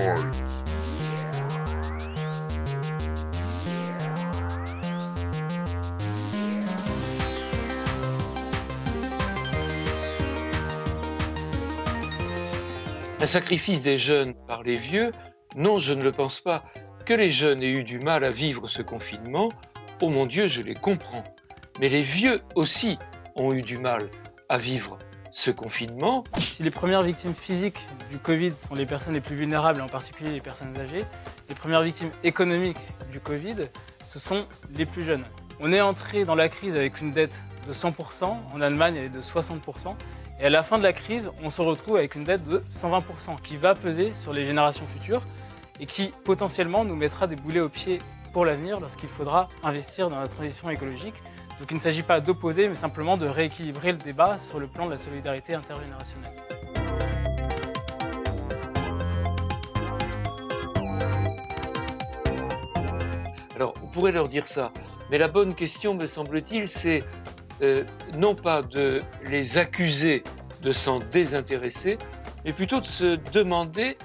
Un sacrifice des jeunes par les vieux Non, je ne le pense pas. Que les jeunes aient eu du mal à vivre ce confinement, oh mon Dieu, je les comprends. Mais les vieux aussi ont eu du mal à vivre ce confinement. Si les premières victimes physiques du Covid sont les personnes les plus vulnérables, en particulier les personnes âgées, les premières victimes économiques du Covid, ce sont les plus jeunes. On est entré dans la crise avec une dette de 100%, en Allemagne elle est de 60%, et à la fin de la crise, on se retrouve avec une dette de 120% qui va peser sur les générations futures et qui potentiellement nous mettra des boulets aux pieds pour l'avenir lorsqu'il faudra investir dans la transition écologique. Donc il ne s'agit pas d'opposer, mais simplement de rééquilibrer le débat sur le plan de la solidarité intergénérationnelle. Alors, on pourrait leur dire ça, mais la bonne question, me semble-t-il, c'est euh, non pas de les accuser de s'en désintéresser, mais plutôt de se demander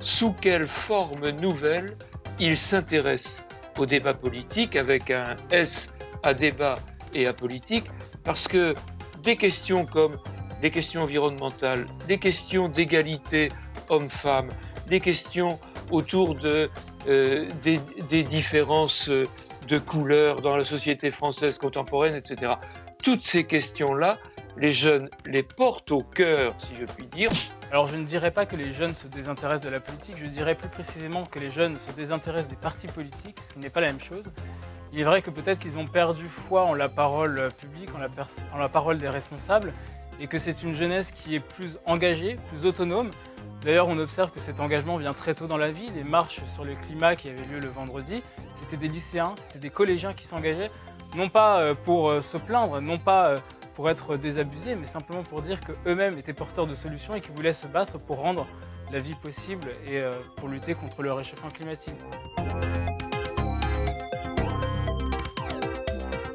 sous quelle forme nouvelle ils s'intéressent au débat politique avec un S à débat et à politique, parce que des questions comme les questions environnementales, les questions d'égalité hommes-femmes, les questions autour de, euh, des, des différences de couleurs dans la société française contemporaine, etc toutes ces questions-là, les jeunes les portent au cœur, si je puis dire. Alors je ne dirais pas que les jeunes se désintéressent de la politique, je dirais plus précisément que les jeunes se désintéressent des partis politiques, ce qui n'est pas la même chose. Il est vrai que peut-être qu'ils ont perdu foi en la parole publique, en la, parole des responsables, et que c'est une jeunesse qui est plus engagée, plus autonome. D'ailleurs, on observe que cet engagement vient très tôt dans la vie. Les marches sur le climat qui avaient lieu le vendredi, c'était des lycéens, c'était des collégiens qui s'engageaient non pas euh, pour euh, se plaindre, non pas euh, pour être désabusés, mais simplement pour dire qu'eux-mêmes étaient porteurs de solutions et qu'ils voulaient se battre pour rendre la vie possible et pour lutter contre le réchauffement climatique.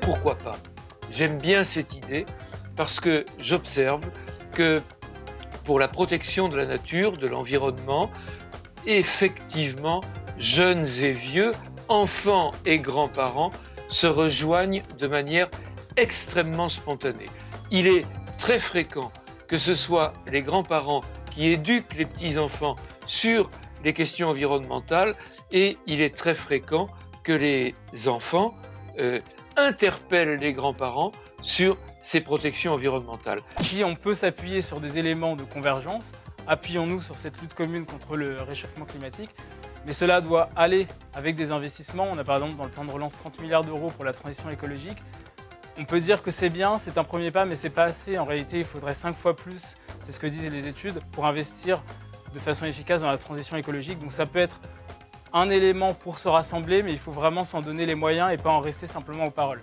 Pourquoi pas J'aime bien cette idée parce que j'observe que pour la protection de la nature, de l'environnement, effectivement, jeunes et vieux, enfants et grands-parents se rejoignent de manière extrêmement spontanée. Il est très fréquent que ce soit les grands-parents qui éduquent les petits-enfants sur les questions environnementales et il est très fréquent que les enfants euh, interpellent les grands-parents sur ces protections environnementales. Si on peut s'appuyer sur des éléments de convergence, appuyons-nous sur cette lutte commune contre le réchauffement climatique mais cela doit aller avec des investissements. On a par exemple dans le plan de relance 30 milliards d'euros pour la transition écologique. On peut dire que c'est bien, c'est un premier pas, mais c'est pas assez. En réalité, il faudrait 5 fois plus, c'est ce que disent les études, pour investir de façon efficace dans la transition écologique. Donc ça peut être un élément pour se rassembler, mais il faut vraiment s'en donner les moyens et pas en rester simplement aux paroles.